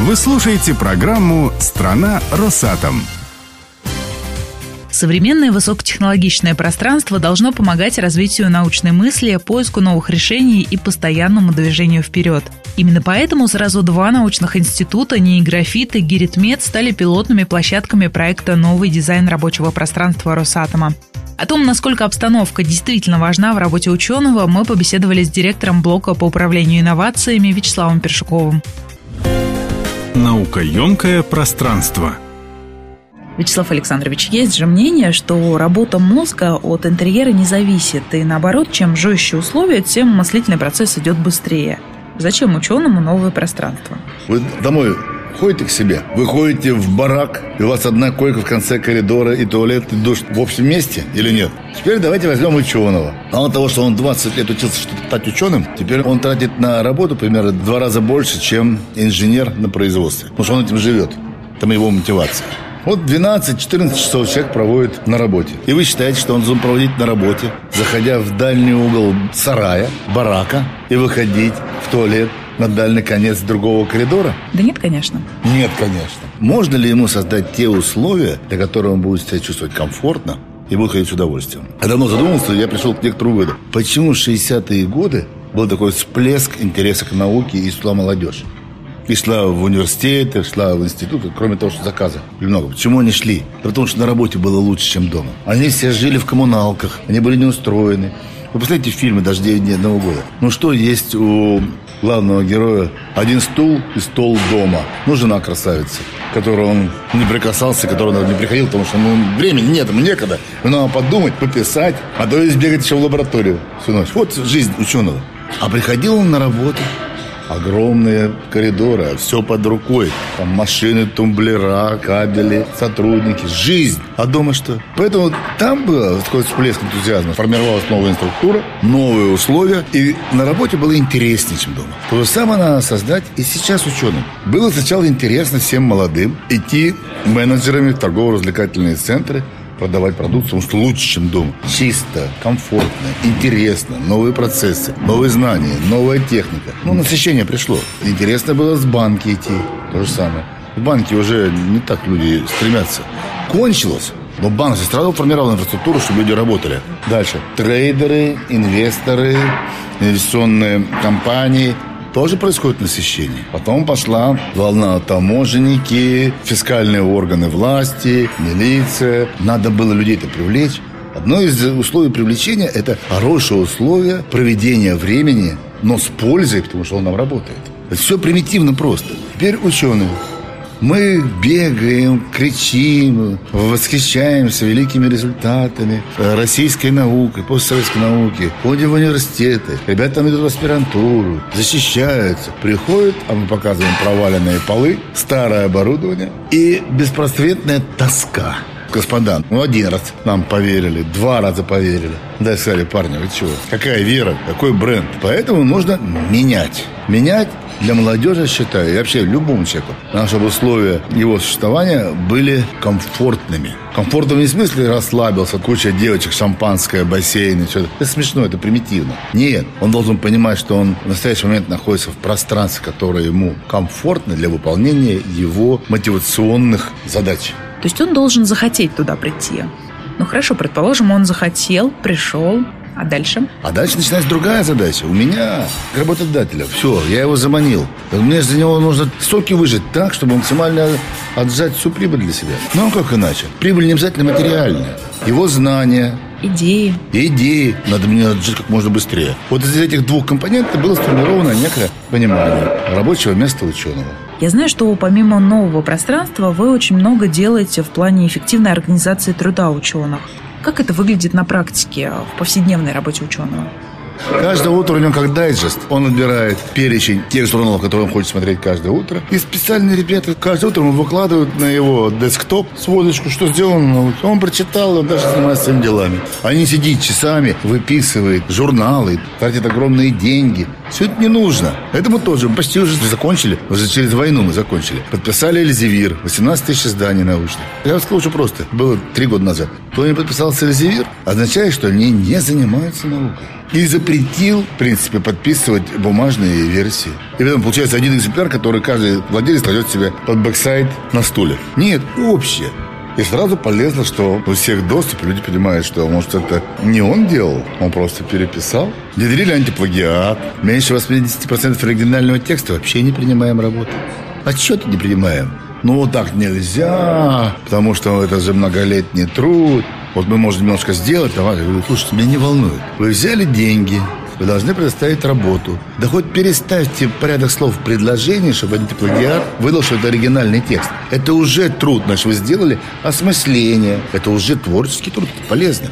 Вы слушаете программу «Страна Росатом». Современное высокотехнологичное пространство должно помогать развитию научной мысли, поиску новых решений и постоянному движению вперед. Именно поэтому сразу два научных института, НИИ-Графит и Гиритмет, стали пилотными площадками проекта «Новый дизайн рабочего пространства Росатома». О том, насколько обстановка действительно важна в работе ученого, мы побеседовали с директором блока по управлению инновациями Вячеславом Першуковым. Наукоемкое пространство – Вячеслав Александрович, есть же мнение, что работа мозга от интерьера не зависит, и наоборот, чем жестче условия, тем мыслительный процесс идет быстрее. Зачем ученому новое пространство? Вы домой ходите к себе, вы ходите в барак, и у вас одна койка в конце коридора, и туалет, и душ в общем месте или нет? Теперь давайте возьмем ученого. Мало того, что он 20 лет учился чтобы стать ученым, теперь он тратит на работу примерно в два раза больше, чем инженер на производстве. Потому что он этим живет. Там его мотивация. Вот 12-14 часов человек проводит на работе. И вы считаете, что он должен проводить на работе, заходя в дальний угол сарая, барака, и выходить в туалет на дальний конец другого коридора? Да нет, конечно. Нет, конечно. Можно ли ему создать те условия, для которых он будет себя чувствовать комфортно, и будет ходить с удовольствием. Я давно задумался, я пришел к некоторому выводу. Почему в 60-е годы был такой всплеск интереса к науке и шла молодежь? и шла в университеты, шла в институты, кроме того, что заказы много. Почему они шли? Потому что на работе было лучше, чем дома. Они все жили в коммуналках, они были неустроены. Вы посмотрите фильмы «Дождей ни одного года». Ну что есть у главного героя? Один стул и стол дома. Ну, жена красавица, которую он не прикасался, которой он не приходил, потому что ну, времени нет, ему некогда. Надо подумать, пописать, а то есть бегать еще в лабораторию всю ночь. Вот жизнь ученого. А приходил он на работу, огромные коридоры, все под рукой. Там машины, тумблера, кабели, сотрудники, жизнь. А дома что? Поэтому там был такой всплеск энтузиазма. Формировалась новая инструктура, новые условия. И на работе было интереснее, чем дома. То же самое надо создать и сейчас ученым. Было сначала интересно всем молодым идти менеджерами в торгово-развлекательные центры, продавать продукцию, потому что лучше, чем дома. Чисто, комфортно, интересно, новые процессы, новые знания, новая техника. Ну, насыщение пришло. Интересно было с банки идти, то же самое. В банке уже не так люди стремятся. Кончилось. Но банк же сразу формировал инфраструктуру, чтобы люди работали. Дальше. Трейдеры, инвесторы, инвестиционные компании – тоже происходит насыщение. Потом пошла волна таможенники, фискальные органы власти, милиция. Надо было людей-то привлечь. Одно из условий привлечения – это хорошее условие проведения времени, но с пользой, потому что он нам работает. Это все примитивно просто. Теперь ученые мы бегаем, кричим, восхищаемся великими результатами российской науки, постсоветской науки. Ходим в университеты, ребята там идут в аспирантуру, защищаются. Приходят, а мы показываем проваленные полы, старое оборудование и беспросветная тоска. Господа, ну один раз нам поверили, два раза поверили. Да, сказали, парни, вы чего? Какая вера, какой бренд? Поэтому нужно менять. Менять для молодежи, считаю, и вообще любому человеку, чтобы условия его существования были комфортными. Комфортным не в смысле расслабился, куча девочек, шампанское, бассейн, все это. Это смешно, это примитивно. Нет, он должен понимать, что он в настоящий момент находится в пространстве, которое ему комфортно для выполнения его мотивационных задач. То есть он должен захотеть туда прийти. Ну хорошо, предположим, он захотел, пришел, а дальше? А дальше начинается другая задача. У меня, работодателя, все, я его заманил. Мне за него нужно соки выжать так, чтобы максимально отжать всю прибыль для себя. Ну, а как иначе? Прибыль не обязательно материальная. Его знания, Идеи. Идеи. Надо мне жить как можно быстрее. Вот из этих двух компонентов было сформировано некое понимание рабочего места ученого. Я знаю, что помимо нового пространства вы очень много делаете в плане эффективной организации труда ученых. Как это выглядит на практике в повседневной работе ученого? Каждое утро у него как дайджест. Он отбирает перечень тех журналов, которые он хочет смотреть каждое утро. И специальные ребята каждое утро выкладывают на его десктоп сводочку, что сделано. Он прочитал, он даже занимается своими делами. Они сидит часами, выписывает журналы, тратит огромные деньги. Все это не нужно. Это мы тоже почти уже закончили. Уже через войну мы закончили. Подписали Эльзевир. 18 тысяч изданий научных. Я вам скажу, что просто. Было три года назад. Кто не подписался Эльзевир, означает, что они не занимаются наукой. И запретил, в принципе, подписывать бумажные версии. И потом получается один экземпляр, который каждый владелец кладет себе под backside на стуле. Нет, общее. И сразу полезно, что у всех доступ, люди понимают, что, может, это не он делал, он просто переписал. Внедрили антиплагиат. Меньше 80% оригинального текста вообще не принимаем работу. Отчеты не принимаем. Ну, так нельзя, потому что это же многолетний труд. Вот мы можем немножко сделать, давай. Я говорю, слушайте, меня не волнует. Вы взяли деньги, вы должны предоставить работу. Да хоть переставьте порядок слов в предложении, чтобы антиплагиат выдал, что это оригинальный текст. Это уже труд, значит, вы сделали осмысление. Это уже творческий труд, это полезно.